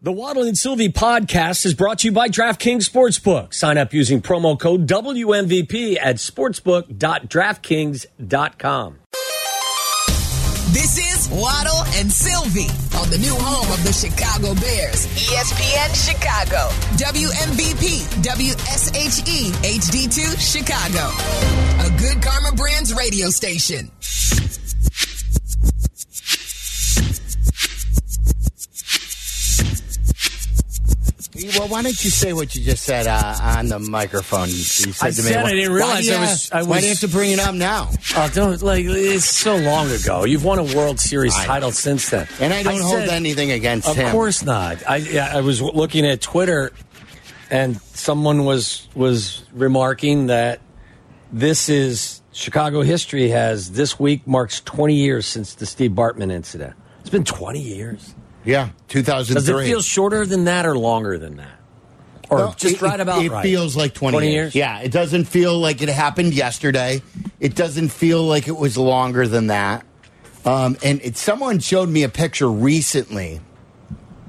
The Waddle and Silvy podcast is brought to you by DraftKings Sportsbook. Sign up using promo code WMVP at sportsbook.draftkings.com. This is Waddle and Silvy on the new home of the Chicago Bears, ESPN Chicago, WMVP, WSHE, HD2 Chicago, a good Karma Brands radio station. Well, why don't you say what you just said uh, on the microphone? You said I to me, said I didn't why realize you I was- I Why do you have to bring it up now? Oh, don't like it's so long ago. You've won a World Series I title since then, And I don't hold said- anything against you. Of him. course not. I yeah, I was looking at Twitter, and someone was was remarking that this is Chicago history has this week marks 20 years since the Steve Bartman incident. It's been 20 years. Yeah, 2003. Does it feel shorter than that or longer than that? Or Well, just it- right about It right? feels like 20, 20 years. years? Yeah, it doesn't feel like it happened yesterday. It doesn't feel like it was longer than that. Um, and it, someone showed me a picture recently.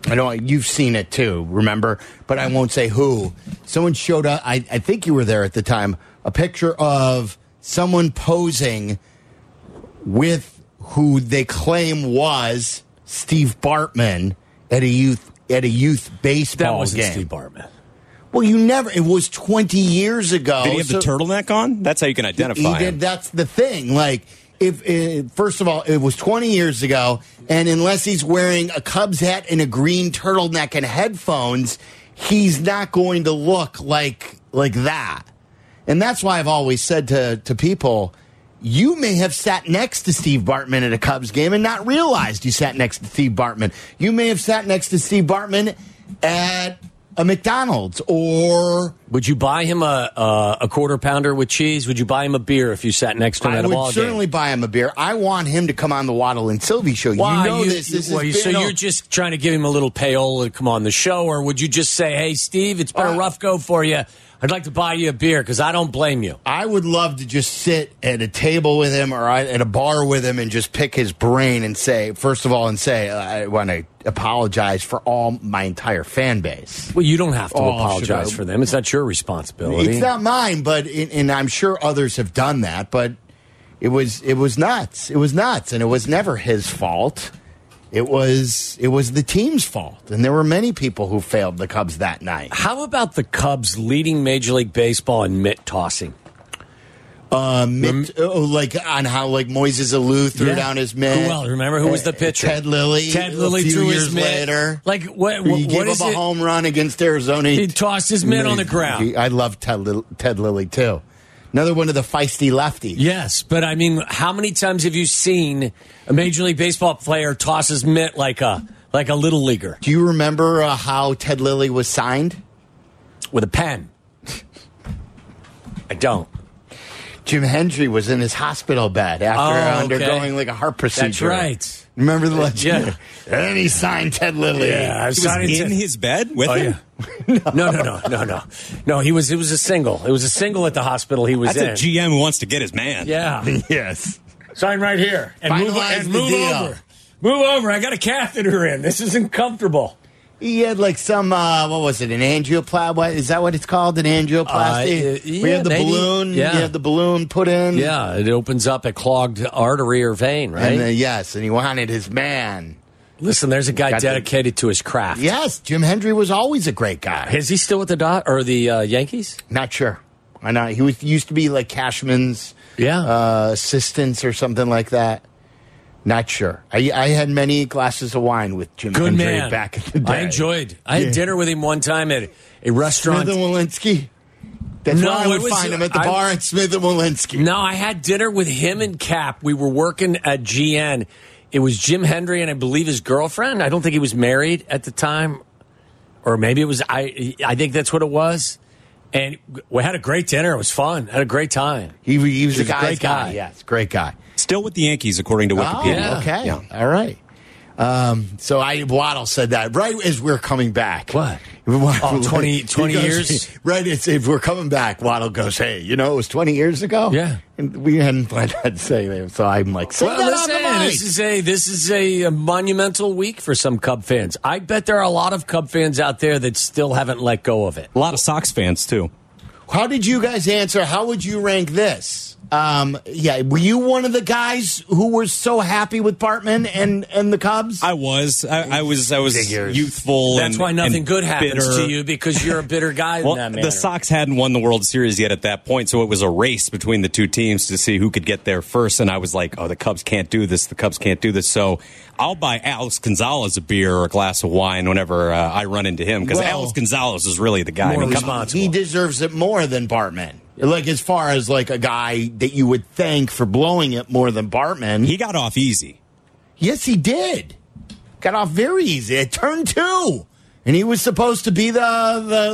I know you've seen it too, remember? But I won't say who. Someone showed up, I, I think you were there at the time, a picture of someone posing with who they claim was Steve Bartman at a youth at a youth baseball That wasn't game. Steve Bartman. Well, you never. It was twenty years ago. Did he have the turtleneck on? That's how you can identify He did. That's the thing. Like, if uh, first of all, it was twenty years ago, and unless he's wearing a Cubs hat and a green turtleneck and headphones, he's not going to look like like that. And that's why I've always said to to people. You may have sat next to Steve Bartman at a Cubs game and not realized you sat next to Steve Bartman. You may have sat next to Steve Bartman at a McDonald's or Would you buy him a, a a quarter pounder with cheese? Would you buy him a beer if you sat next to him I at a ball game? I would certainly buy him a beer. I want him to come on the Waddle and Silvy show. Why? You know this. This well, has so a- you're just trying to give him a little payola to come on the show, or would you just say, "Hey, Steve, it's been a Uh, rough go for you. I'd like to buy you a beer because I don't blame you." I would love to just sit at a table with him or at a bar with him and just pick his brain and say, first of all, and say, I want to apologize for all my entire fan base. Well, you don't have to Oh, apologize for them. It's not your responsibility. It's not mine, but and I'm sure others have done that. But it was it was nuts. It was nuts, and it was never his fault. It was it was the team's fault, and there were many people who failed the Cubs that night. How about the Cubs leading Major League Baseball in mitt tossing? Uh, mitt, oh, like on how like Moises Alou threw Yeah. down his mitt. Else? Remember who was the Uh, pitcher? Ted Lilly. Ted Lilly threw his mitt. later. Like what? he what, gave what up a it? home run against Arizona. He tossed his mitt on the ground. He- I love Ted, Ted Lilly too. Another one of the feisty lefties. Yes, but I mean, how many times have you seen a Major League Baseball player toss his mitt like a like a little leaguer Do you remember uh, how Ted Lilly was signed? with a pen? I don't. Jim Hendry was in his hospital bed after Oh, okay. undergoing like a heart procedure. That's right. Remember the legend? Yeah. and he signed Ted Lilly. Yeah, I He was signed in it. his bed with Oh him. yeah. No, no, no, no, no, no. He was. It was a single. It was a single at the hospital. He was That's in. a GM who wants to get his man. yeah. yes. Sign right here and move, and the move deal. over. Move over. I got a catheter in. This isn't comfortable. He had like some uh, what was it? An angioplasty? What is that? What it's called? An angioplasty? Uh, we yeah, had the maybe. balloon. Yeah. You had the balloon put in. Yeah, it opens up a clogged artery or vein, right? And then, yes, and he wanted his man. Listen, there's a guy Got the- dedicated to his craft. Yes, Jim Hendry was always a great guy. Is he still with the dot or the uh, Yankees? Not sure. I know he was used to be like Cashman's Yeah. uh, assistants or something like that. Not sure. I, I had many glasses of wine with Jim Good Hendry man. back in the day. I enjoyed. I had dinner with him one time at a restaurant. Smith and Wollensky. That's No, where I would was- find him at the I- bar at Smith and Wollensky. No, I had dinner with him and Cap. We were working at GN. It was Jim Hendry and I believe his girlfriend. I don't think he was married at the time, or maybe it was. I I think that's what it was. And we had a great dinner. It was fun. Had a great time. He, he was He a was a guy's great guy. guy. Yes, great guy. Still with the Yankees, according to Oh, Wikipedia. Yeah. okay. Yeah. All right. Um, so I Waddle said that right as we are coming back. What? Oh, 20 20 goes- years? Right. It's, if we're coming back, Waddle goes, hey, you know, it was 20 years ago. Yeah. And we hadn't planned that to say that. So I'm like, say Well, that on listen, the mic. this is a this is a, a monumental week for some Cub fans. I bet there are a lot of Cub fans out there that still haven't let go of it. A lot of Sox fans too. How did you guys answer? How would you rank this? Um, yeah, were you one of the guys who were so happy with Bartman and and the Cubs? I was. I, I was. I was Figures. youthful. That's and, why nothing and good happens bitter. to you because you're a bitter guy Well, in that manner. the Sox hadn't won the World Series yet at that point, so it was a race between the two teams to see who could get there first. And I was like, "Oh, the Cubs can't do this. The Cubs can't do this." So I'll buy Alex Gonzalez a beer or a glass of wine whenever uh, I run into him because Well- Alex Gonzalez is really the guy. More I mean, come on. he deserves it more than Bartman. Like as far as like a guy that you would thank for blowing it more than Bartman. He got off easy. yes, he did. Got off very easy at turn two, and he was supposed to be the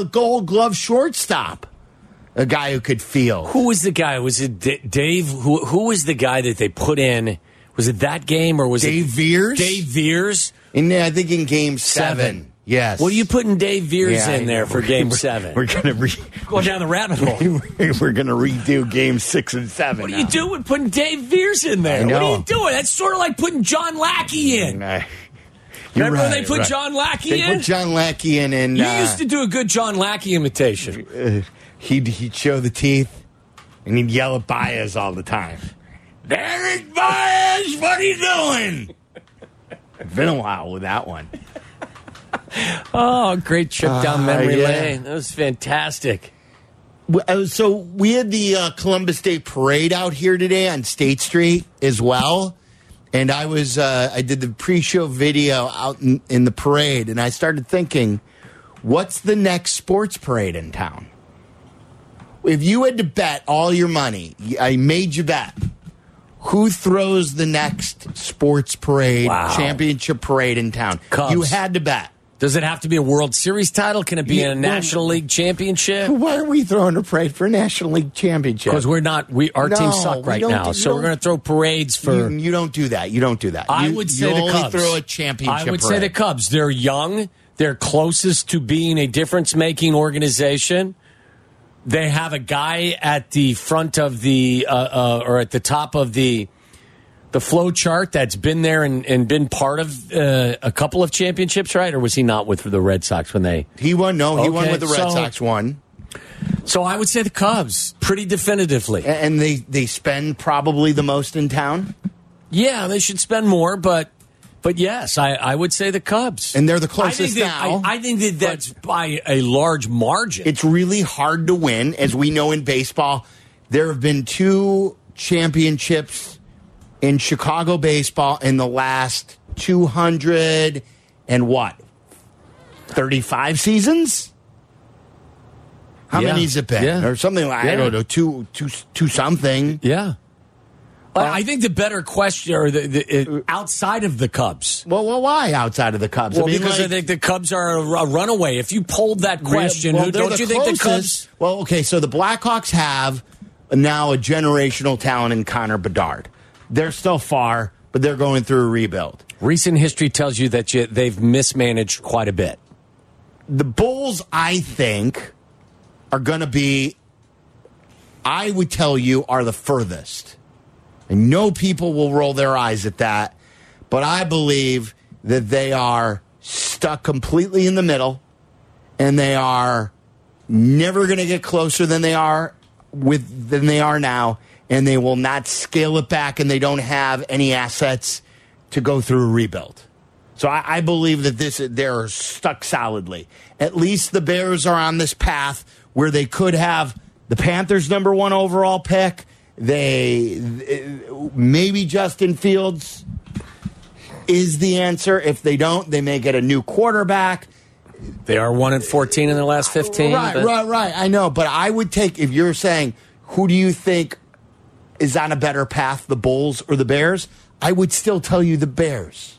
the Gold Glove shortstop, a guy who could feel. Who was the guy? Was it D- Dave? Who who was the guy that they put in? Was it that game or was it? Dave it Veres? Dave Veres? In I think in Game seven. Seven. Yes. What are you putting Dave Veres Yeah, in there for Game Seven? We're gonna re- going down the rabbit hole. we're gonna redo Game six and seven. What are you doing putting Dave Veres in there? What are you doing? That's sort of like putting John Lackey in. You're Remember when they put right. John Lackey They in? put John Lackey in, and you uh, used to do a good John Lackey imitation. he'd he'd show the teeth, and he'd yell at Baez all the time. Derek Baez, what are you doing? Been a while with that one. Oh, great trip down memory yeah. lane. That was fantastic. Uh, So we had the uh, Columbus Day Parade out here today on State Street as well, and I was uh, I did the pre-show video out in, in the parade, and I started thinking, what's the next sports parade in town? If you had to bet all your money, I made you bet. Who throws the next sports parade, Wow. championship parade in town? Cubs. You had to bet. Does it have to be a World Series title? Can it be Yeah, a National League championship? Why are we throwing a parade for a National League championship? Because we're not. We our No, teams suck right now, do- so we're going to throw parades for. You, you don't do that. You don't do that. I You- would say the Cubs. throw a championship. I would say the. Cubs. They're young. They're closest to being a difference-making organization. They have a guy at the front of the uh, uh, or at the top of the the flow chart that's been there and, and been part of uh, a couple of championships, right? Or was he not with the Red Sox when they? He won. No, he won with the Red so- Sox. One, So I would say the Cubs, pretty definitively. And they they spend probably the most in town, Yeah, they should spend more, but but yes, I, I would say the Cubs. and they're the I closest think that, now. I, I think that that's by a large margin. it's really hard to win, as we know in baseball. There have been two championships in Chicago baseball in the last two hundred and what thirty five seasons. How Yeah. many's it been, Yeah. or something like I don't know, two, two, two something. yeah. I I think the better question, or the, the uh, outside of the Cubs, Well, well, why outside of the Cubs? well, I mean, because I think the Cubs are a, a runaway. If you polled that question, Well, who, don't the you think the Cubs? Well, okay, so the Blackhawks have now a generational talent in Connor Bedard. They're still far, but they're going through a rebuild. Recent history tells you that you, they've mismanaged quite a bit. The Bulls, I think, are going to be, I would tell you, are the furthest. I know people will roll their eyes at that, but I believe that they are stuck completely in the middle and they are never going to get closer than they are with than they are now and they will not scale it back and they don't have any assets to go through a rebuild. So I, I believe that this they're stuck solidly. At least the Bears are on this path where they could have the Panthers number one overall pick. They maybe Justin Fields is the answer. If they don't, they may get a new quarterback. They are one and fourteen in their last fifteen. Right, but- right, right. I know, but I would take if you're saying who do you think is on a better path, the Bulls or the Bears? I would still tell you the Bears.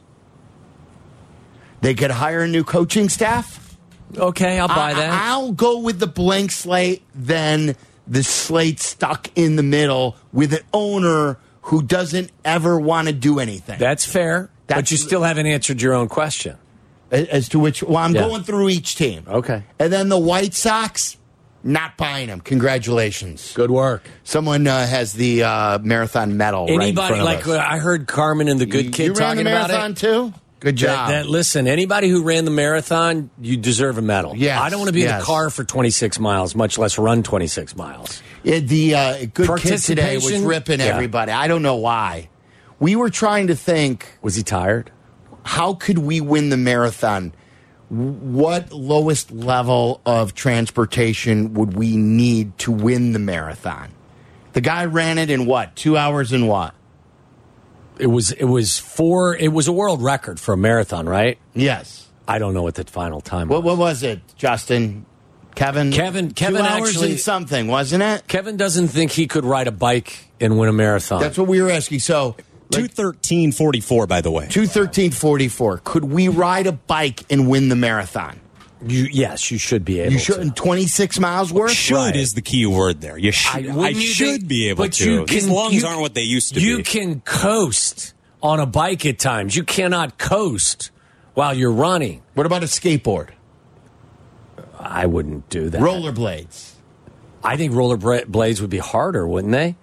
They could hire a new coaching staff. Okay, I'll buy I- that. I'll go with the blank slate than the slate stuck in the middle with an owner who doesn't ever want to do anything. That's fair, but you still haven't answered your own question. As to which, well, I'm Yeah. going through each team. Okay. And then the White Sox, not buying them. Congratulations. Good work. Someone uh, has the uh, marathon medal. right in Anybody front of like us. uh, I heard Carmen and the You- good kid you ran talking the about marathon it. too. Good job. That, that- listen, anybody who ran the marathon, you deserve a medal. Yeah, I don't want to be in yes. the car for 26 miles, much less run 26 miles. Yeah, the uh, good kid today was ripping Yeah. everybody. I don't know why. We were trying to think Was he tired? how could we win the marathon? What lowest level of transportation would we need to win the marathon? The guy ran it in what? Two hours and what? It was it was four. It was a world record for a marathon, right? Yes. I don't know what the final time What, was. what was it, Justin? Kevin? Kevin- Kevin Two hours actually- and something, wasn't it? Kevin doesn't think he could ride a bike and win a marathon. That's what we were asking. So, Two thirteen forty four, by the way. two thirteen forty four. Could we ride a bike and win the marathon? you, yes, you should be able. You shouldn't. Twenty six miles worth. Should Right. is the key word there. You should. I, wouldn't you should think- be able but to. you These lungs you- aren't what they used to You be. You can coast on a bike at times. You cannot coast while you're running. What about a skateboard? I wouldn't do that. Rollerblades. I think rollerblades would be harder, wouldn't they?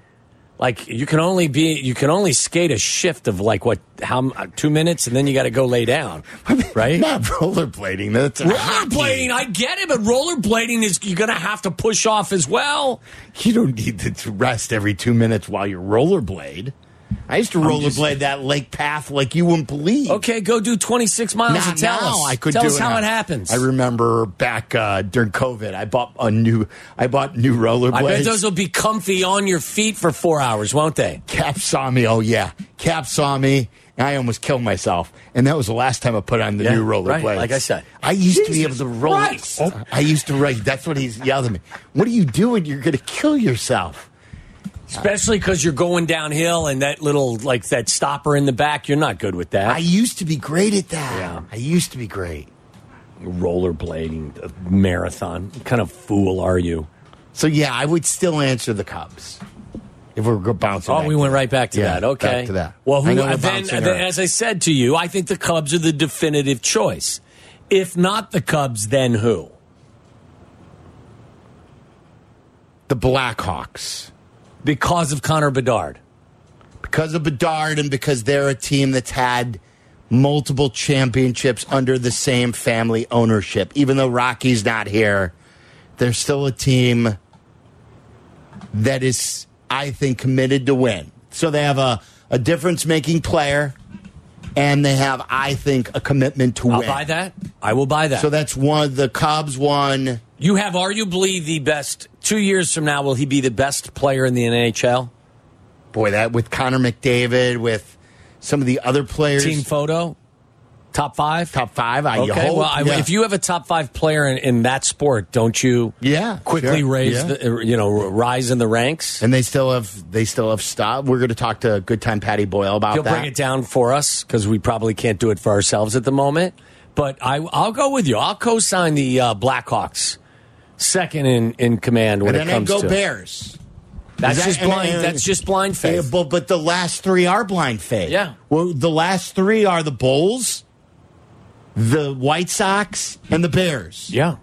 Like you can only be you can only skate a shift of like what how uh, two minutes and then you got to go lay down, right? Not rollerblading. That's. Rollerblading, I get it, but rollerblading is you're gonna have to push off as well. You don't need to rest every two minutes while you rollerblade. I used to rollerblade that lake path like you wouldn't believe. Okay, go do 26 miles Not and tell now. us. I could tell do us it how it happens. I remember back uh, during COVID, I bought a new. I bought new rollerblades. I bet those will be comfy on your feet for four hours, won't they? Cap saw me. Oh yeah, Cap saw me. And I almost killed myself, and that was the last time I put on the Yeah, new rollerblades. right, like I said. I used to be able to roll. Christ. I used to right. That's what he's yelled at me. What are you doing? You're going to kill yourself. Especially because you're going downhill and that little like that stopper in the back. You're not good with that. I used to be great at that. Yeah. I used to be great. rollerblading a marathon. What kind of fool are you? So yeah, I would still answer the Cubs if we were bouncing. Oh, we went right back to Yeah, that. Okay, back to that. Well, who, then, then, as I said to you, I think the Cubs are the definitive choice. If not the Cubs, then who? the Blackhawks Because of Connor Bedard. because of Bedard and because they're a team that's had multiple championships under the same family ownership. Even though Rocky's not here, they're still a team that is, I think, committed to win. So they have a, a difference making player and they have, I think, a commitment to win. I'll buy that. I will buy that. So that's one. The Cubs won. You have arguably the best. Two years from now, will he be the best player in the NHL? Boy, that with Connor McDavid, with some of the other players, Team photo, top five. top five. I Okay, hope. well, I, yeah. if you have a top five player in, in that sport, don't you? Yeah, quickly sure, raise yeah. the uh, you know rise in the ranks. and they still have they still have stopped. We're going to talk to Good Time Patty Boyle about He'll that. bring it down for us because we probably can't do it for ourselves at the moment. But I, I'll go with you. I'll co-sign the uh, Blackhawks, second in, in command when and it comes go to Bears. That's that- just and- blind. and- that's just blind Yeah, faith. but, but the last three are blind faith. Yeah. Well, the last three are the Bulls, the White Sox, and the Bears. yeah.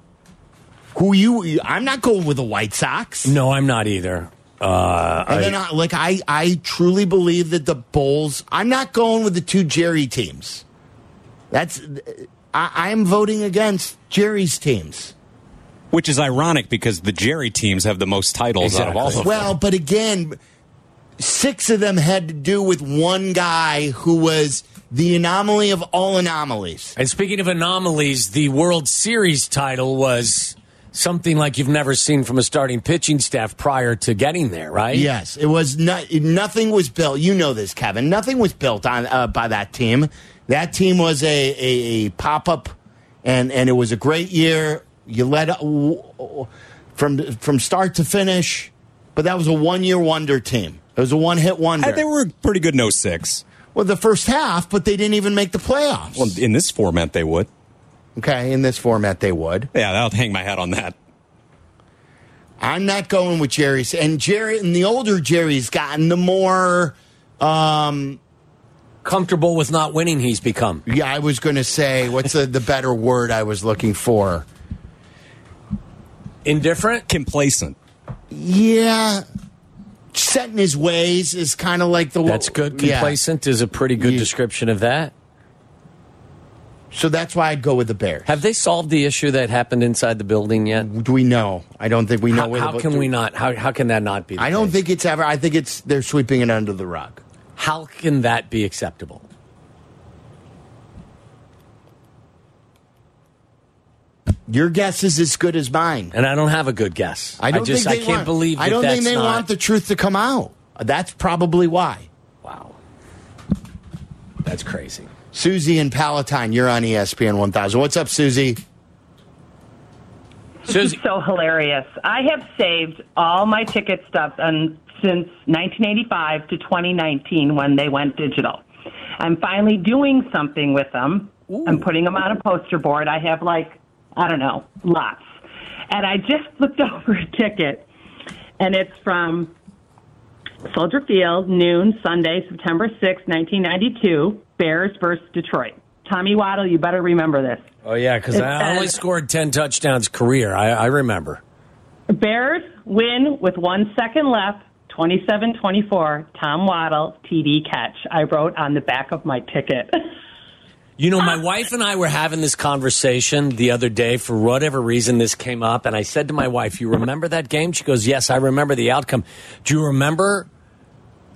Who you? I'm not going with the White Sox. No, I'm not either. Uh, And I- then, I, like, I, I truly believe that the Bulls. I'm not going with the two Jerry teams. That's. I, I'm voting against Jerry's teams. Which is ironic because the Jerry teams have the most titles out of all of them. Well, but again, six of them had to do with one guy who was the anomaly of all anomalies. and speaking of anomalies, the World Series title was something like you've never seen from a starting pitching staff prior to getting there, right? Yes, it was not. Nothing was built. You know this, Kevin. Nothing was built on uh, by that team. That team was a, a, a pop up, and and it was a great year. You led uh, from from start to finish, but that was a one year wonder team. It was a one hit wonder. Uh, They were pretty good no six. well, the first half, but they didn't even make the playoffs. Well, in this format, they would. okay, in this format, they would. Yeah, I'll hang my hat on that. I'm not going with Jerry's. And Jerry and the older Jerry's gotten the more um comfortable with not winning he's become. Yeah, I was going to say, what's the, the better word I was looking for? Indifferent? Complacent. Yeah. Set in his ways is kind of like the That's good. Yeah. Complacent is a pretty good Yeah. description of that. So that's why I'd go with the Bears. Have they solved the issue that happened inside the building yet? Do we know? I don't think we know. How, where how the- can we not? How, how can that not be? the I don't case? think it's ever. I think it's they're sweeping it under the rug. How can that be acceptable? Your guess is as good as mine. And I don't have a good guess. I don't just think I can't want, believe. That I don't think they not- want the truth to come out. That's probably why. Wow, that's crazy. Susie and Palatine, you're on ESPN 1000. What's up, Susie? Susie, so hilarious. I have saved all my ticket stuff and since 1985 to 2019 when they went digital. I'm finally doing something with them. I'm putting them on a poster board. I have like, I don't know, lots. And I just looked over a ticket, and it's from Soldier Field, noon, Sunday, September 6, 1992, Bears versus Detroit. Tommy Waddle, you better remember this. oh yeah, because I only scored ten touchdowns career. I, I remember. Bears win with one second left, 27 24. Tom Waddle, TD catch. I wrote on the back of my ticket. You know, my wife and I were having this conversation the other day. For whatever reason, this came up, and I said to my wife, "You remember that game?" She goes, "Yes, I remember the outcome." Do you remember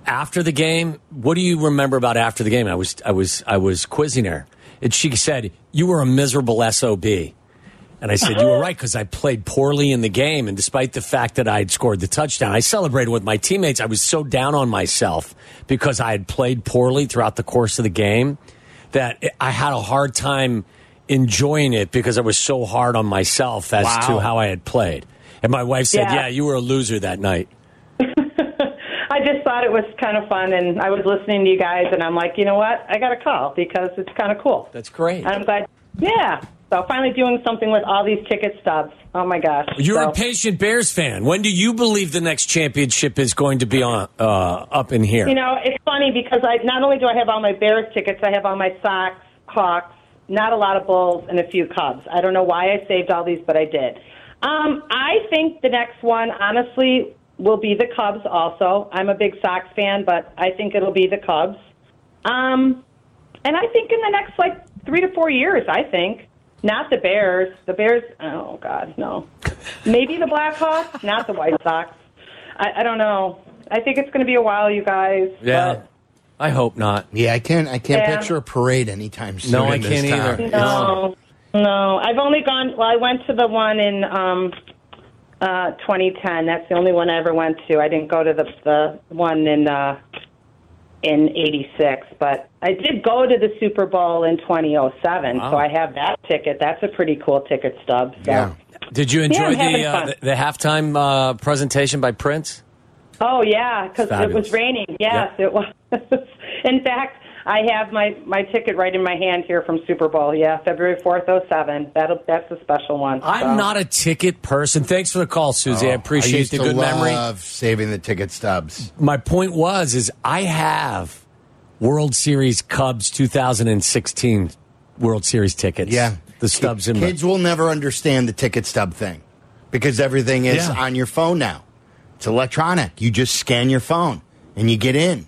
after the game? What do you remember about after the game? I was, I was, I was quizzing her, and she said, "You were a miserable sob." And I said, You were right, because I played poorly in the game. And despite the fact that I had scored the touchdown, I celebrated with my teammates. I was so down on myself because I had played poorly throughout the course of the game that I had a hard time enjoying it because I was so hard on myself as Wow. to how I had played. And my wife said, Yeah. Yeah, you were a loser that night. I just thought it was kind of fun, and I was listening to you guys, and I'm like, you know what? I got a call because it's kind of cool. That's great. And I'm glad. Yeah. So finally doing something with all these ticket stubs. Oh my gosh. You're So- a patient Bears fan. When do you believe the next championship is going to be on uh, up in here? You know, it's funny because I not only do I have all my Bears tickets, I have all my Sox, Hawks, not a lot of Bulls, and a few Cubs. I don't know why I saved all these, but I did. Um, I think the next one, honestly, will be the Cubs. Also, I'm a big Sox fan, but I think it'll be the Cubs. Um, and I think in the next like three to four years, I think not the Bears. The Bears. Oh God, no. Maybe the Blackhawks, not the White Sox. I, I don't know. I think it's going to be a while, you guys. yeah, but- I hope not. Yeah, I can't. I can't Yeah. picture a parade anytime soon. No, I can't town. either. No, no. I've only gone. Well, I went to the one in um, uh, 2010. That's the only one I ever went to. I didn't go to the the one in uh, in '86, but I did go to the Super Bowl in 2007. Wow. So I have that ticket. That's a pretty cool ticket stub. So. Yeah. Did you enjoy I'm the, uh, the the halftime uh, presentation by Prince? Oh yeah, because it was raining. Yes, it was. in fact, I have my my ticket right in my hand here from Super Bowl. Yeah, February fourth, oh seven. That'll that's a special one. I'm not a ticket person. Thanks for the call, Susie. I I appreciate used the to good memory. love saving the ticket stubs. My point was, is I have World Series Cubs 2016 World Series tickets. Yeah, the stubs in Kids will never understand the ticket stub thing because everything is Yeah. on your phone now. It's electronic. You just scan your phone and you get in.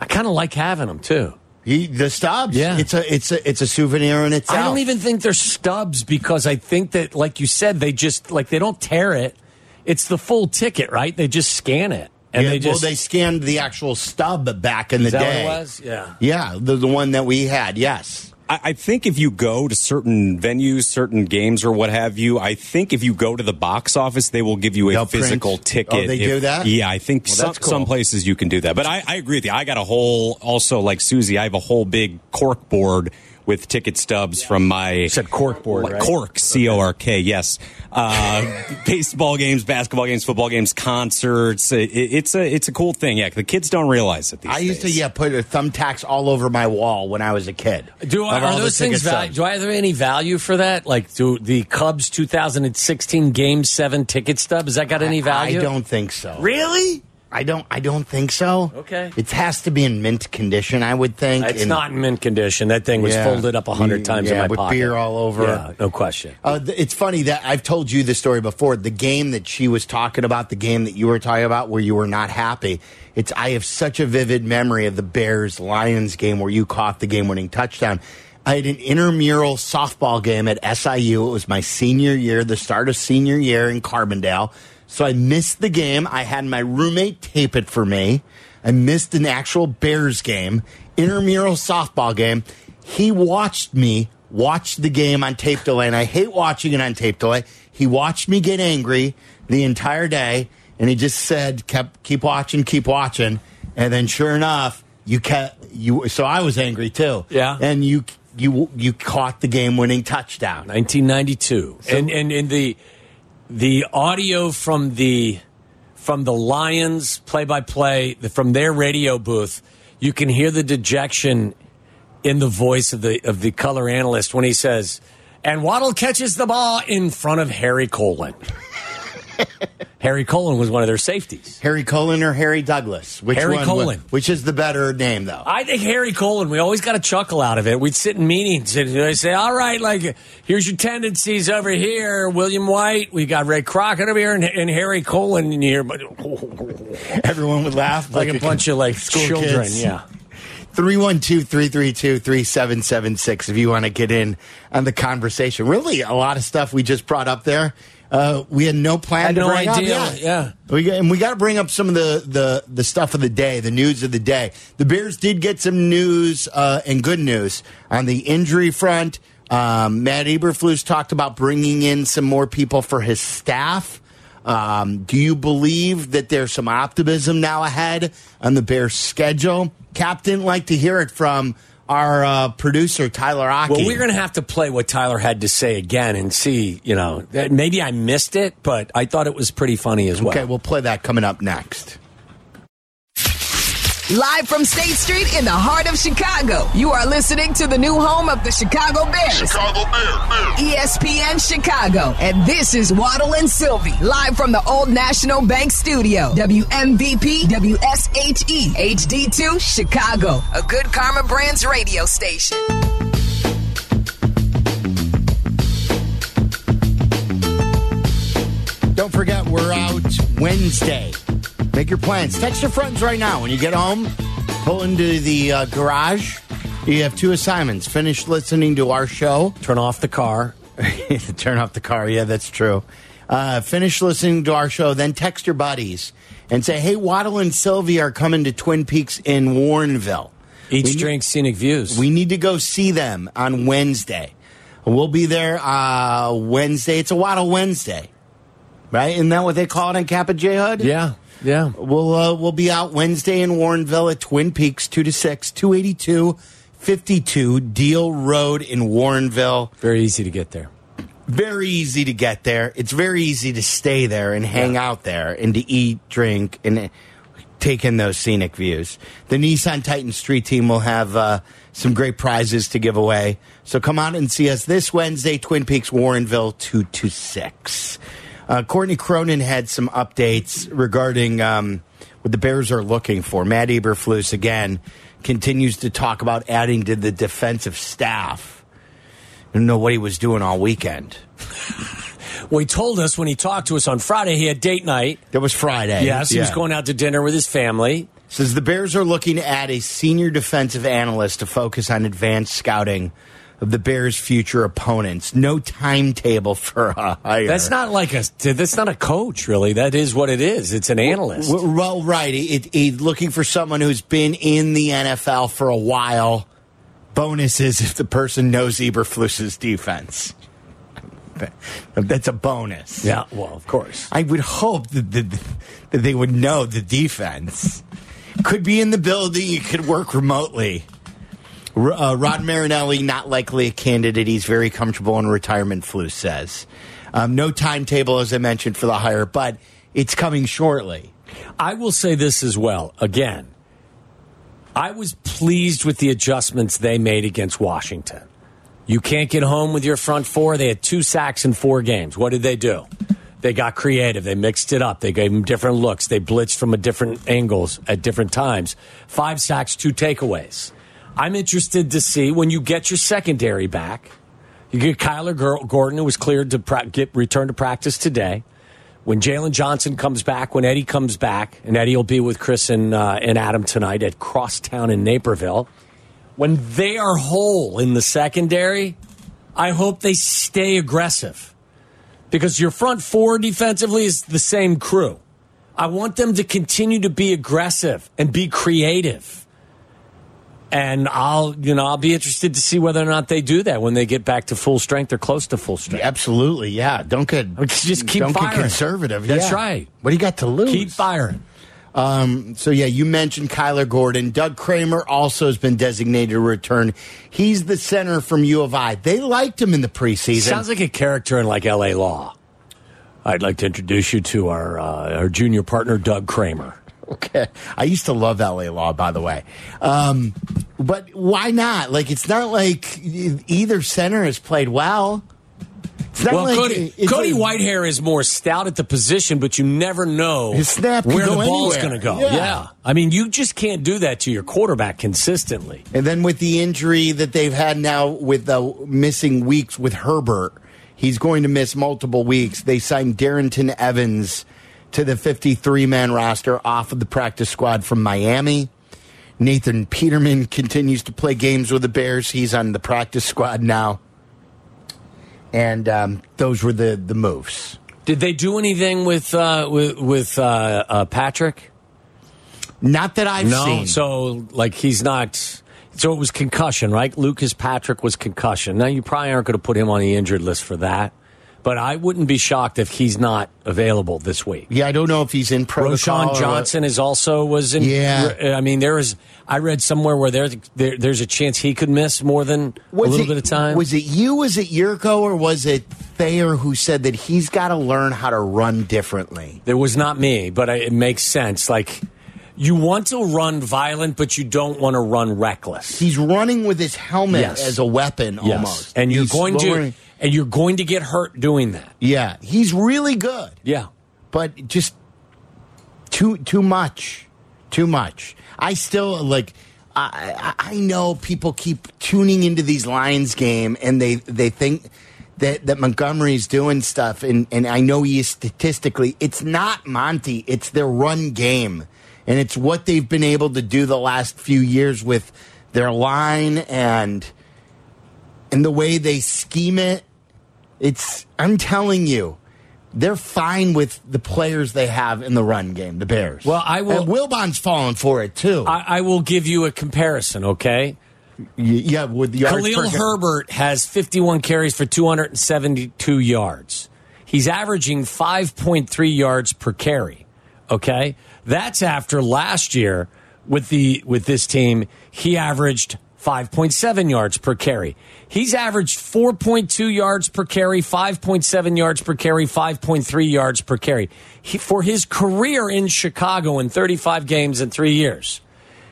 I kind of like having them too. You, the stubs. Yeah. it's a it's a it's a souvenir in itself. I don't even think they're stubs because I think that, like you said, they just like they don't tear it. It's the full ticket, right? They just scan it and Yeah, they just. well, they scanned the actual stub back in the day. what it was? Yeah. Yeah, the the one that we had. Yes. I, I think if you go to certain venues, certain games, or what have you, I think if you go to the box office, they will give you a They'll physical print- ticket. Oh, they If- do that? Yeah, I think Well, some, that's cool. some places you can do that. But I, I agree with you. I got a whole, also like Susie, I have a whole big cork board with ticket stubs from my said cork board, like, right? cork C O R K yes uh, baseball games basketball games football games concerts it, it's a it's a cool thing yeah the kids don't realize it these I used to yeah put thumbtacks all over my wall when I was a kid. Do I, are those things value? stubs. Do I have any value for that? Like, do the Cubs 2016 Game Seven ticket stub? Has that got any value? I don't think so. Really? I don't. I don't think so. Okay. It has to be in mint condition. I would think. It's And- not in mint condition. That thing was Yeah. folded up a hundred Mm, times in yeah, my with pocket. beer all over. Yeah, no question. Uh, it's funny that I've told you the story before. The game that she was talking about, the game that you were talking about, where you were not happy. It's I have such a vivid memory of the Bears Lions game where you caught the game winning touchdown. I had an intramural softball game at SIU. It was my senior year, the start of senior year in Carbondale. So I missed the game. I had my roommate tape it for me. I missed an actual Bears game, intramural softball game. He watched me watch the game on tape delay, and I hate watching it on tape delay. He watched me get angry the entire day, and he just said, "kept keep watching, keep watching." And then, sure enough, you kept you. So I was angry too. Yeah. and you you you caught the game winning touchdown. 1992, and and in the the audio from the from the Lions play by play from their radio booth, you can hear the dejection in the voice of the of the color analyst when he says, "And Waddle catches the ball in front of Harry Colon." Harry Colon was one of their safeties. Harry Colon or Harry Douglas? Which Harry one, Colon. Which is the better name, though? I think Harry Colon. We always got a chuckle out of it. We'd sit in meetings and they say, "All right, like here's your tendencies over here, William White. We got Ray Crockett over here, and, and Harry Colon in here." But Everyone would laugh like a bunch of like children, kids. yeah. 312-332-3776 if you want to get in on the conversation. Really, a lot of stuff we just brought up there. Uh, we had no plan Had to no bring idea, up. yeah. We got, and we got to bring up some of the, the, the stuff of the day, the news of the day. The Bears did get some news uh, and good news on the injury front. Um, Matt Eberflus talked about bringing in some more people for his staff. Um, do you believe that there's some optimism now ahead on the Bears' schedule? Captain, like to hear it from our uh, producer Tyler Aki. Well, we're going to have to play what Tyler had to say again and see. You know, that maybe I missed it, but I thought it was pretty funny as well. Okay, we'll play that coming up next. Live from State Street in the heart of Chicago, you are listening to the new home of the Chicago Bears. Chicago Bears. ESPN Chicago. And this is Waddle and Silvy, live from the Old National Bank Studio. WMVP WSHE HD2 Chicago, a good Karma Brands radio station. Don't forget, we're out Wednesday. Make your plans. Text your friends right now. When you get home, pull into the uh, garage. You have two assignments. Finish listening to our show. Turn off the car. Turn off the car. Yeah, that's true. Uh, finish listening to our show. Then text your buddies and say, hey, Waddle and Silvy are coming to Twin Peaks in Warrenville. Each We need- drink scenic views. We need to go see them on Wednesday. We'll be there uh, Wednesday. It's a Waddle Wednesday, right? Isn't that what they call it on Kappa J Hood? yeah, yeah. We'll uh, we'll be out Wednesday in Warrenville at Twin Peaks, two to six, two eighty two. 52 Deal Road in Warrenville. Very easy to get there. Very easy to get there. It's very easy to stay there and hang out there and to eat, drink, and take in those scenic views. The Nissan Titan Street team will have uh, some great prizes to give away. So come out and see us this Wednesday, Twin Peaks, Warrenville, 2 to 6. Uh, Courtney Cronin had some updates regarding um, what the Bears are looking for. Matt Eberflus, again, continues to talk about adding to the defensive staff. I don't know what he was doing all weekend. Well, he told us when he talked to us on Friday he had date night. That was Friday. Yes, he was going out to dinner with his family. Says the Bears are looking to add a senior defensive analyst to focus on advanced scouting of the Bears' future opponents. No timetable for a hire. That's not like a. That's not a coach, really. That is what it is. It's an analyst. W- well, right. It, it, looking for someone who's been in the NFL for a while. Bonus is if the person knows Eberflus's defense. That's a bonus. Yeah, well, of course. I would hope that, that, that they would know the defense. Could be in the building. You could work remotely. Uh, Rod Marinelli, not likely a candidate. He's very comfortable in retirement, Flus says. Um, no timetable, as I mentioned, for the hire, but it's coming shortly. I will say this as well. Again, I was pleased with the adjustments they made against Washington. You can't get home with your front four. They had two sacks in four games. What did they do? They got creative. They mixed it up. They gave them different looks. They blitzed from a different angles at different times. Five sacks, two takeaways. I'm interested to see when you get your secondary back. You get Kyler Gordon, who was cleared to pra- get return to practice today. When Jaylon Johnson comes back, when Eddie comes back, and Eddie will be with Chris and, uh, and Adam tonight at Crosstown in Naperville. When they are whole in the secondary, I hope they stay aggressive because your front four defensively is the same crew. I want them to continue to be aggressive and be creative. And I'll, you know, I'll be interested to see whether or not they do that when they get back to full strength or close to full strength. Absolutely, yeah. Don't get Just keep don't firing. get conservative. That's yeah. right. What do you got to lose? Keep firing. Um, so yeah, you mentioned Kyler Gordon. Doug Kramer also has been designated to return. He's the center from U of I. They liked him in the preseason. Sounds like a character in like L.A. Law. I'd like to introduce you to our uh, our junior partner, Doug Kramer. Okay. I used to love LA Law, by the way. Um, but why not? Like, it's not like either center has played well. Well, like Cody, Cody like- Whitehair is more stout at the position, but you never know His snap where the ball is going to go. Yeah. I mean, you just can't do that to your quarterback consistently. And then with the injury that they've had now with the missing weeks with Herbert, he's going to miss multiple weeks. They signed Darrynton Evans to the 53 man roster off of the practice squad from Miami. Nathan Peterman continues to play games with the Bears. He's on the practice squad now. And um, those were the, the moves. Did they do anything with uh, with, with uh, uh, Patrick? Not that I've no. seen. So, like, he's not. So it was concussion, right? Lucas Patrick was concussion. Now you probably aren't going to put him on the injured list for that, but I wouldn't be shocked if he's not available this week. yeah, I don't know if he's in protocol. Roschon Johnson is also was in. Yeah. I mean, there is. I read somewhere where there, there there's a chance he could miss more than Was a little it- bit of time. Was it you? Was it Yurko or was it Thayer who said that he's got to learn how to run differently? It was not me, but I, it makes sense. Like you want to run violent, but you don't want to run reckless. He's running with his helmet Yes. as a weapon Yes. almost. and you're He's going lowering- to and you're going to get hurt doing that. Yeah, he's really good, Yeah. but just too too much, too much. I still like. I I know people keep tuning into these Lions game and they they think that that Montgomery's doing stuff and and I know he is statistically. It's not Monty. It's their run game, and it's what they've been able to do the last few years with their line and and the way they scheme it. It's I'm telling you, they're fine with the players they have in the run game, the Bears. Well, I will- And Wilbon's falling for it too. I, I will give you a comparison, okay? Yeah, with the Khalil Herbert has 51 carries for 272 yards. He's averaging 5.3 yards per carry. Okay? That's after last year with the with this team, he averaged 5.7 yards per carry. He's averaged 4.2 yards per carry, 5.7 yards per carry, 5.3 yards per carry. He, for his career in Chicago in 35 games in 3 years.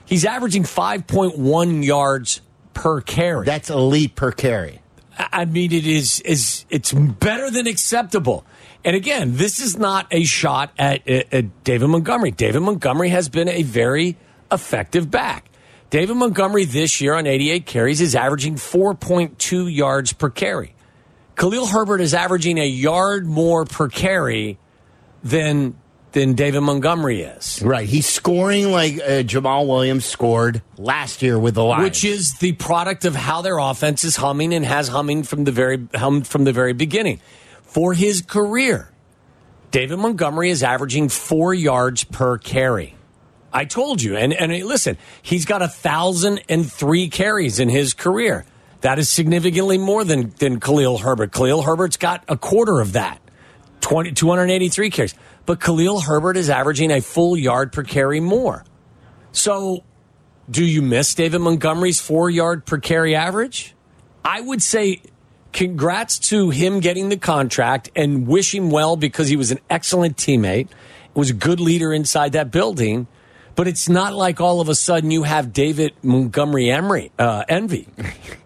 He's averaging 5.1 yards per carry. That's elite per carry. I I mean, it is is it's better than acceptable. And again, this is not a shot at, at, at David Montgomery. David Montgomery has been a very effective back. David Montgomery this year on 88 carries is averaging 4.2 yards per carry. Khalil Herbert is averaging a yard more per carry than than David Montgomery is. Right. He's scoring like uh, Jamaal Williams scored last year with the Lions. which is the product of how their offense is humming and has humming from the very hummed from the very beginning. For his career, David Montgomery is averaging four yards per carry. I told you, and and listen, he's got a thousand and three carries in his career. That is significantly more than than Khalil Herbert. Khalil Herbert's got a quarter of that. 20, 283 carries. But Khalil Herbert is averaging a full yard per carry more. So do you miss David Montgomery's four yard per carry average? I would say congrats to him getting the contract and wish him well because he was an excellent teammate, It was a good leader inside that building. But it's not like all of a sudden you have David Montgomery Emery uh, envy.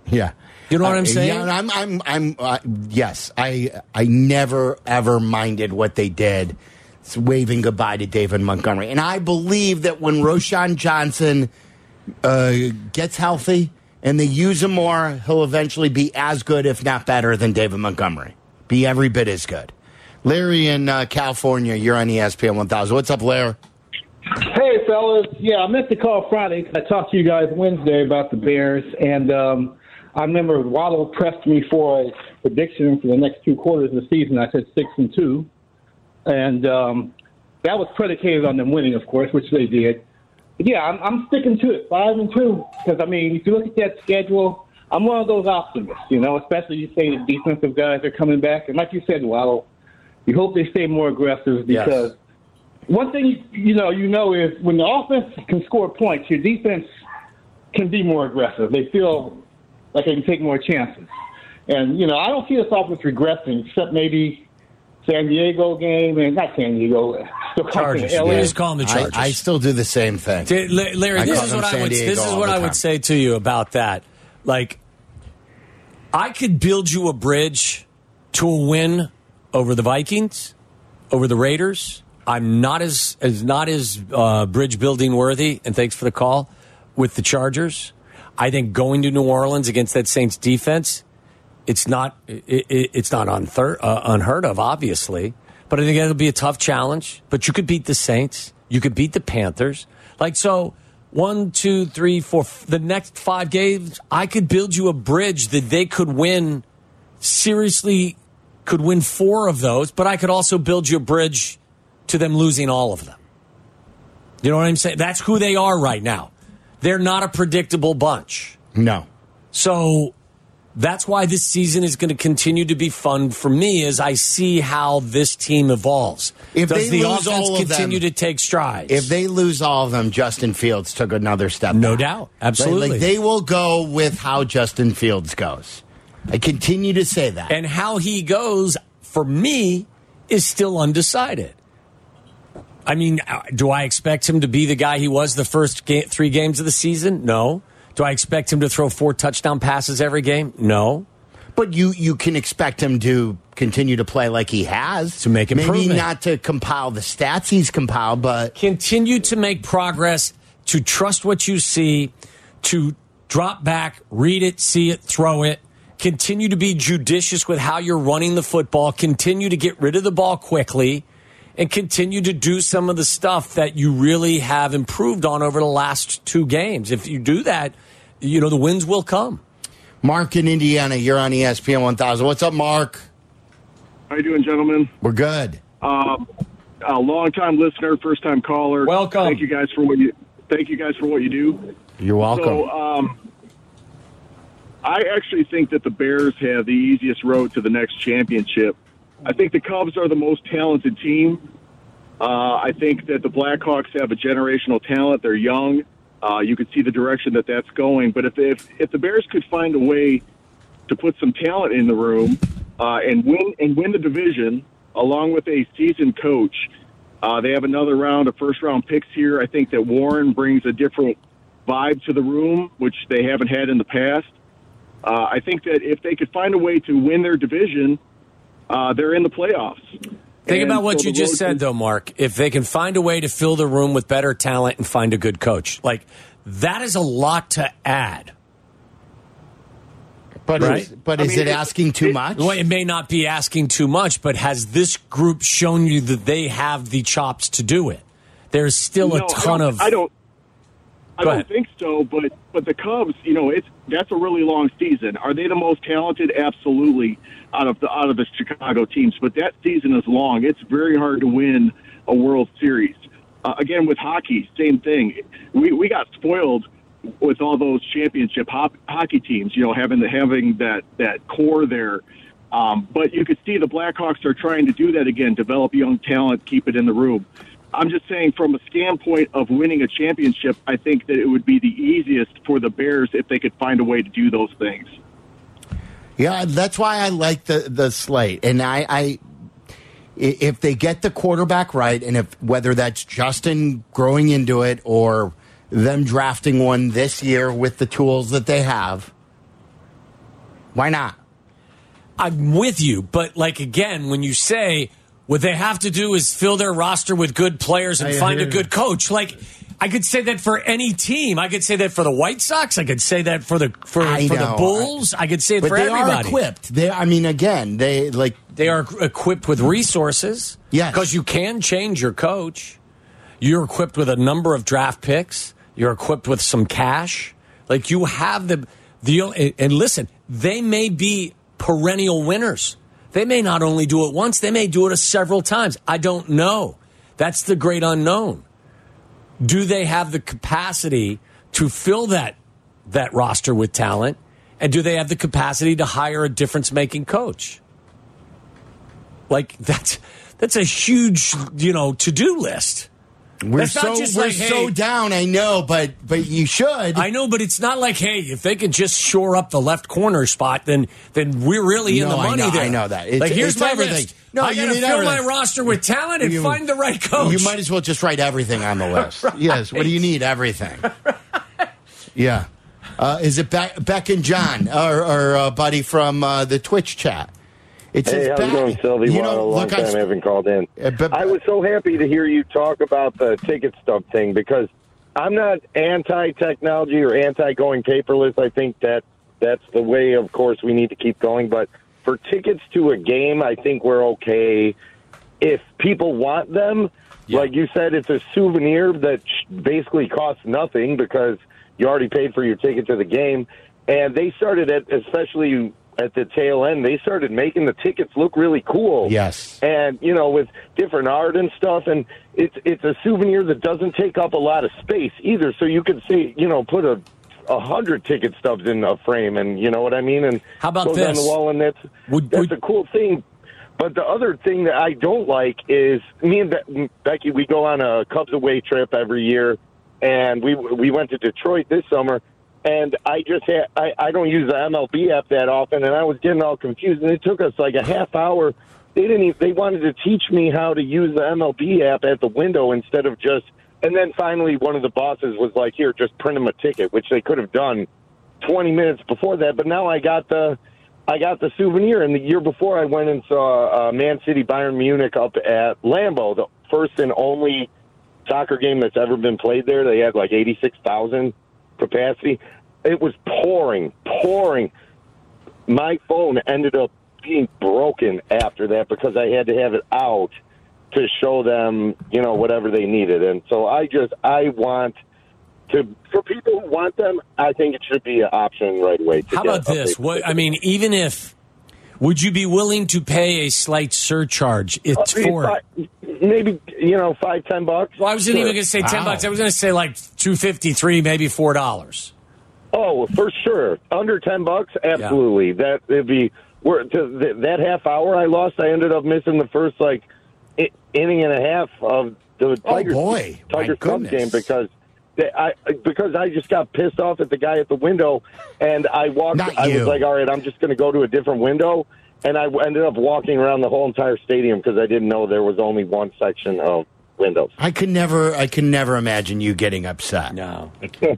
Yeah. You know what I'm Uh, saying? Yeah, I'm, I'm, I'm. Uh, yes, I, I never ever minded what they did, It's waving goodbye to David Montgomery, and I believe that when Roschon Johnson uh, gets healthy and they use him more, he'll eventually be as good, if not better, than David Montgomery. Be every bit as good. Larry in uh, California, you're on ESPN 1000. What's up, Larry? Hey, fellas. Yeah, I meant to call Friday I talked to you guys Wednesday about the Bears, and um, I remember Waddle pressed me for a prediction for the next two quarters of the season. I said six and two, and um, that was predicated on them winning, of course, which they did. But yeah, I'm, I'm sticking to it, five and two, because I mean, if you look at that schedule, I'm one of those optimists, you know. Especially you say the defensive guys are coming back, and like you said, Waddle, you hope they stay more aggressive Yes. Because one thing you know you know is when the offense can score points, your defense can be more aggressive. They feel like they can take more chances. And you know, I don't see this offense regressing, except maybe San Diego game and not San Diego, uh, still Chargers. LA. We just call them the I, Chargers. I still do the same thing. T- Larry, I this is them what I would. Diego This is what I would say to you about that. Like, I could build you a bridge to a win over the Vikings, over the Raiders. I'm not as as not as uh, bridge building worthy. And thanks for the call with the Chargers. I think going to New Orleans against that Saints defense, it's not it, it, it's not uh, unheard of, obviously. But I think it'll be a tough challenge. But you could beat the Saints. You could beat the Panthers. Like so, one, two, three, four. The next five games, I could build you a bridge that they could win. Seriously, could win four of those. But I could also build you a bridge to them losing all of them. You know what I'm saying? That's who they are right now. They're not a predictable bunch. No. So that's why this season is going to continue to be fun for me as I see how this team evolves. If Does they the lose all of continue them- to take strides? If they lose all of them, Justin Fields took another step. No back. doubt. Absolutely. Like they will go with how Justin Fields goes. I continue to say that. and how he goes for me is still undecided. I mean, uh, do I expect him to be the guy he was the first ga- three games of the season? No. Do I expect him to throw four touchdown passes every game? No. But you you can expect him to continue to play like he has To make maybe not to compile the stats he's compiled, but continue to make progress, to trust what you see, to drop back, read it, see it, throw it. Continue to be judicious with how you're running the football. Continue to get rid of the ball quickly and continue to do some of the stuff that you really have improved on over the last two games. If you do that, you know, the wins will come. Mark in Indiana, you're on ESPN 1000. What's up, Mark? How you doing, gentlemen? We're good. Um, a long-time listener, first-time caller. Welcome. Thank you guys for what you. Thank you guys for what you do. You're welcome. So, um, I actually think that the Bears have the easiest road to the next championship. I think the Cubs are the most talented team. Uh, I think that the Blackhawks have a generational talent. They're young. Uh, you could see the direction that that's going. But if, if if the Bears could find a way to put some talent in the room uh, and win and win the division, along with a seasoned coach, uh, they have another round of first round picks here. I think that Warren brings a different vibe to the room, which they haven't had in the past. Uh, I think that if they could find a way to win their division, uh, they're in the playoffs. Think And about what so you just said, to- though, Mark. If they can find a way to fill the room with better talent and find a good coach, like that is a lot to add. but right? is, but I is mean, it it- asking too it- much? Well, it may not be asking too much, but has this group shown you that they have the chops to do it? There's still No, a ton I of. I don't. I don't think so, but but the Cubs, you know, it's that's a really long season. Are they the most talented? Absolutely, out of the out of the Chicago teams. But that season is long. It's very hard to win a World Series. Uh, again, with hockey, same thing. We we got spoiled with all those championship hop, hockey teams. You know, having the having that that core there. Um, but you could see the Blackhawks are trying to do that again, develop young talent, keep it in the room. I'm just saying, from a standpoint of winning a championship, I think that it would be the easiest for the Bears if they could find a way to do those things. Yeah, that's why I like the the slate, and I, I i- if they get the quarterback right, and if whether that's Justin growing into it or them drafting one this year with the tools that they have, Why not? I'm with you, but like again, when you say what they have to do is fill their roster with good players and I find a good coach, like I could say that for any team. I could say that for the White Sox. I could say that for the for, for the. Bulls. I, could say it But for they everybody. are equipped. They, I mean, again, they like They are equipped with resources. Yes. because you can change your coach. You're equipped with a number of draft picks. You're equipped with some cash. Like you have the the and listen, they may be perennial winners. They may not only do it once, they may do it several times. I don't know. That's the great unknown. Do they have the capacity to fill that that roster with talent? And do they have the capacity to hire a difference making coach? Like that's that's a huge, you know, to-do list. We're That's not so just we're like, so hey- down. I know, but but you should. I know, but it's not like, hey, if they could just shore up the left corner spot, then then we're really in No, the I money know- there. I know that. It's- like here's my everything. list. No, I you gotta need fill my roster with talent and You- find the right coach. You might as well just write everything on the list. Yes. What do you need? Everything. Yeah. Uh, is it Beck, Beck and John, our, our uh, buddy from uh, the Twitch chat? It Hey, says how's it going, Silvy? You Wow, know, a long look, time I I, haven't called in. Uh, but- I was so happy to hear you talk about the ticket stub thing because I'm not anti-technology or anti-going paperless. I think that that's the way, of course, we need to keep going. But for tickets to a game, I think we're okay if people want them. Like you said, it's a souvenir that basically costs nothing because you already paid for your ticket to the game. And they started at, especially at the tail end, they started making the tickets look really cool. Yes. And, you know, with different art and stuff. And it's, it's a souvenir that doesn't take up a lot of space either. So you could see, you know, put a, a hundred ticket stubs in a frame and you know what I mean? And How about goes on the wall and that's, Would- that's would- a cool thing. But the other thing that I don't like is me and Be- Becky. We go on a Cubs away trip every year, and we we went to Detroit this summer. And I just had, I I don't use the MLB app that often, and I was getting all confused. And it took us like a half hour. They didn't. Even, they wanted to teach me how to use the MLB app at the window instead of just. And then finally, one of the bosses was like, "Here, just print them a ticket," which they could have done 20 minutes before that. But now I got the I got the souvenir. And the year before, I went and saw uh, Man City Bayern Munich up at Lambeau, the first and only soccer game that's ever been played there. They had like 86,000 capacity. It was pouring, pouring. My phone ended up being broken after that because I had to have it out to show them, you know, whatever they needed. And so I just, I want to, for people who want them, I think it should be an option right away. to How about this? What I mean, even if would you be willing to pay a slight surcharge? It's I mean, for. fi- maybe you know five ten bucks. Well, I wasn't Sure. even going to say ten Wow. bucks. I was going to say like two fifty three, maybe four dollars. Oh, for sure, under ten bucks, absolutely. That it'd be where to, th- that half hour I lost. I ended up missing the first like inning and a half of the oh, Tigers Oh, boy. My Tigers Cubs goodness. game because. They- I because I just got pissed off at the guy at the window, and I walked. Not I you. was like, "All right, I'm just going to go to a different window," and I ended up walking around the whole entire stadium because I didn't know there was only one section of windows. I could never, I can never imagine you getting upset. No,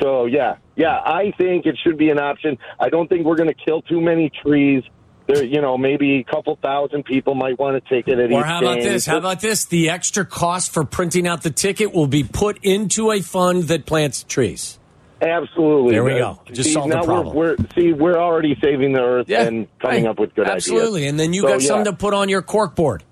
So yeah, yeah, I think it should be an option. I don't think we're going to kill too many trees. There, you know, maybe a couple thousand people might want to take it at Or each how about game. this? How about this? The extra cost for printing out the ticket will be put into a fund that plants trees. Absolutely. There we go. Just see, solved the problem. We're, we're see, we're already saving the earth and coming Right. up with good Absolutely. ideas. And then you So, got yeah. something to put on your cork board.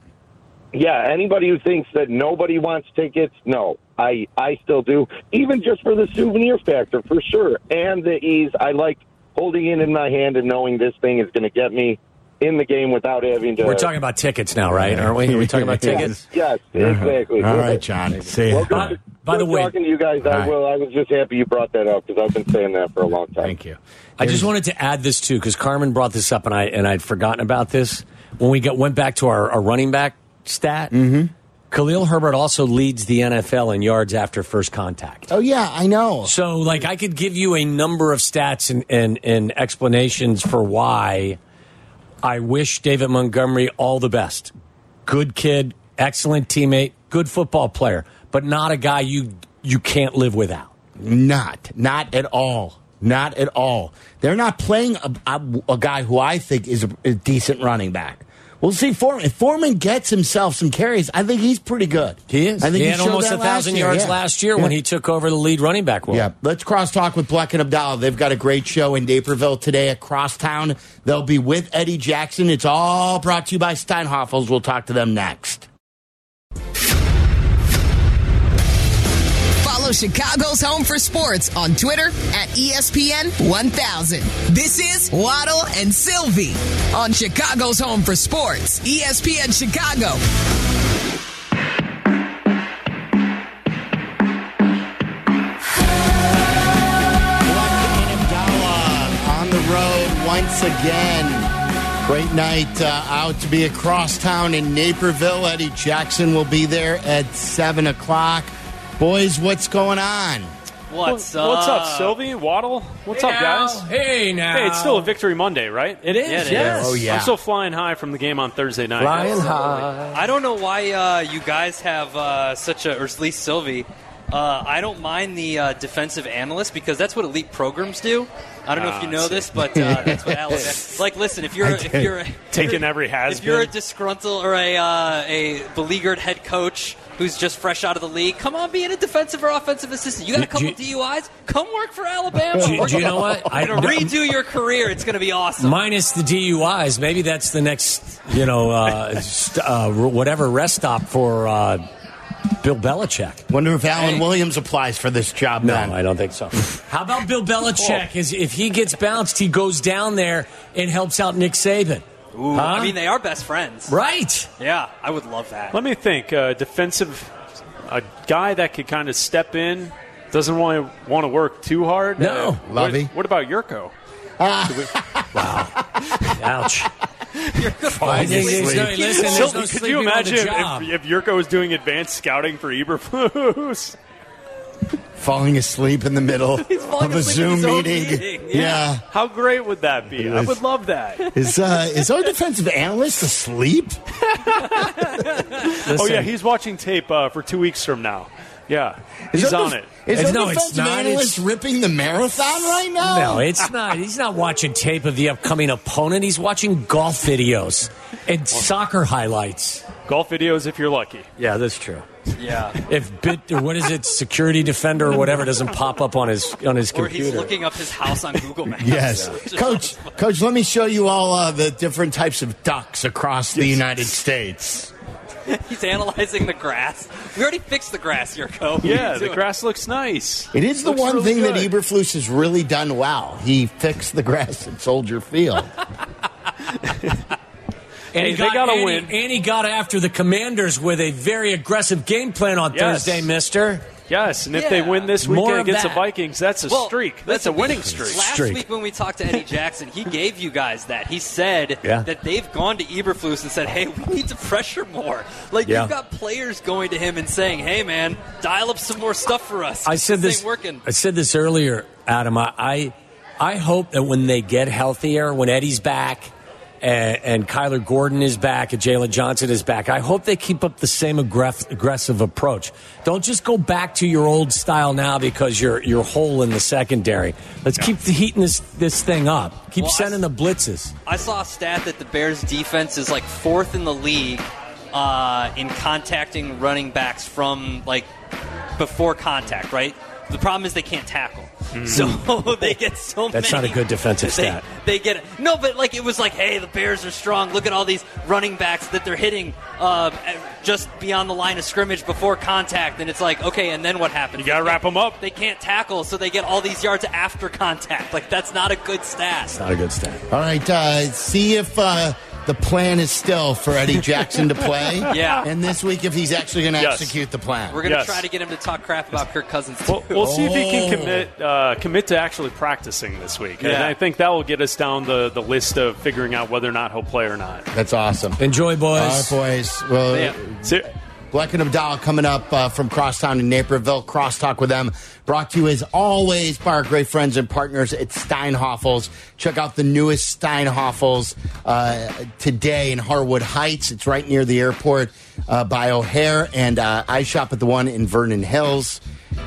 Yeah, anybody who thinks that nobody wants tickets, no, I I still do. Even just for the souvenir factor, for sure, and the ease. I like holding it in my hand and knowing this thing is going to get me in the game without having to. We're talking about tickets now, right? Aren't we? Are we talking about tickets? Yes, exactly. All right, John. See ya. Well, By- by the way- talking to you guys. I right. will. I was just happy you brought that up because I've been saying that for a long time. Thank you. I just wanted to add this too because Carmen brought this up and I and I'd forgotten about this when we got, went back to our, our running back stat. Mm-hmm. Khalil Herbert also leads the NFL in yards after first contact. Oh yeah, I know. So, like, I could give you a number of stats and, and, and explanations for why I wish David Montgomery all the best. Good kid, excellent teammate, good football player, but not a guy you you can't live without. Not, not at all. Not at all. They're not playing a, a, a guy who I think is a, a decent running back. We'll see Foreman. If Foreman gets himself some carries, I think he's pretty good. He is. I think he he had almost a thousand yards yeah. last year Yeah. when he took over the lead running back role. Yeah, let's cross talk with Bleck and Abdallah. They've got a great show in Naperville today at Crosstown. They'll be with Eddie Jackson. It's all brought to you by Steinhafels. We'll talk to them next. Chicago's Home for Sports on Twitter at ESPN 1000. This is Waddle and Silvy on Chicago's Home for Sports, ESPN Chicago. On the road once again. Great night uh, out to be across town in Naperville. Eddie Jackson will be there at 7 o'clock. Boys, what's going on? What's up? What's up, Silvy? Waddle? What's Hey up, now. guys? Hey now. Hey, it's still a victory Monday, right? It is. Yeah, it is. yes. Oh, yeah. I'm still flying high from the game on Thursday night. Flying high. I don't know why uh, you guys have uh, such a, or at least Silvy. Uh, I don't mind the uh, defensive analyst because that's what elite programs do. I don't know if you Ah, know this, but uh, that's what Alabama. Like, listen, if you're I if did. you're Taking every has if you're a disgruntled or a uh, a beleaguered head coach who's just fresh out of the league, come on, be in a defensive or offensive assistant. You got a couple do- DUIs, come work for Alabama. Do, do you know what? We're gonna redo your career. It's going to be awesome. minus the DUIs. Maybe that's the next, you know, uh, st- uh, whatever rest stop for uh, Bill Belichick. Wonder if Alan Williams applies for this job No, then. I don't think so. How about Bill Belichick? Is if he gets bounced, he goes down there and helps out Nick Saban. Ooh, Huh? I mean, they are best friends. Right. Yeah, I would love that. Let me think. Uh, defensive, a guy that could kind of step in, doesn't want to want to work too hard. No. Uh, what, Lovey. what about Yurko? Wow. Ouch. Falling There's no- listen, there's Silvy, no could you imagine if, if Yurko was doing advanced scouting for Eberflus? Falling asleep in the middle of a Zoom meeting. meeting, Yeah. How great would that be? I would love that. Is uh, is our defensive analyst asleep? Oh yeah, he's watching tape uh, for two weeks from now. Yeah, Is he's our on def- it. Is It's- our no, it's not. analyst It's- ripping the marathon right now? No, it's not. He's not watching tape of the upcoming opponent. He's watching golf videos and soccer highlights. Golf videos if you're lucky. Yeah, that's true. Yeah. If bit or what is it, security defender or whatever doesn't pop up on his on his Or computer. he's looking up his house on Google Maps. Yes, coach. Coach, let me show you all uh, the different types of ducks across the United States. He's analyzing the grass. We already fixed the grass, Yurko. What Yeah, the grass looks nice. It is the Looks one really thing that. Eberflus has really done well. He fixed the grass at Soldier Field. And Hey, he they got, gotta and he- win. and he got after the Commanders with a very aggressive game plan on Yes. Thursday, Mister. Yes, and if they win this More weekend of against the. Vikings, that's a Well, streak. That's a winning streak. Last Streak. week when we talked to Eddie Jackson, he gave you guys that. He said Yeah. that they've gone to Eberflus and said, "Hey, we need to pressure more." Like Yeah. you've got players going to him and saying, "Hey, man, dial up some more stuff for us." I said this this. working. I said this earlier, Adam. I, I I hope that when they get healthier, when Eddie's back. And, and Kyler Gordon is back, and Jaylon Johnson is back. I hope they keep up the same aggressive, aggressive approach. Don't just go back to your old style now because you're you're whole in the secondary. Let's keep the heating this this thing up. Keep Well, sending s- the blitzes. I saw a stat that the Bears defense is like fourth in the league uh, in contacting running backs from like before contact. Right. The problem is they can't tackle, so they get so. That's many. not a good defensive they, stat. They get it. No, but like it was like, hey, the Bears are strong. Look at all these running backs that they're hitting uh, just beyond the line of scrimmage before contact, and it's like, okay, and then what happens? You gotta They wrap can't- up. They can't tackle, so they get all these yards after contact. Like that's not a good stat. Not a good stat. All right, uh, see if uh, the plan is still for Eddie Jackson to play. Yeah. And this week, if he's actually going to Yes. execute the plan. We're gonna Yes. try to get him to talk crap about Kirk Cousins too. We'll, we'll see if he can Oh. commit uh, commit to actually practicing this week, and I think that will get us down the, the list of figuring out whether or not he'll play or not. That's awesome. Enjoy, boys. All right, boys. Well, Yeah. Black and Abdallah coming up uh, from Crosstown in Naperville. Crosstalk with them. Brought to you as always by our great friends and partners at Steinhafels. Check out the newest Steinhafels uh, today in Harwood Heights. It's right near the airport uh, by O'Hare. And uh, I shop at the one in Vernon Hills.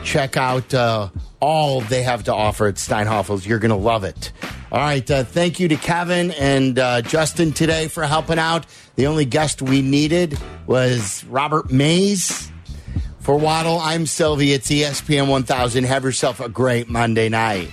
Check out uh, all they have to offer at Steinhafel's. You're going to love it. All right. Uh, thank you to Kevin and uh, Justin today for helping out. The only guest we needed was Robert Mays. For Waddle, I'm Silvy. It's ESPN 1000. Have yourself a great Monday night.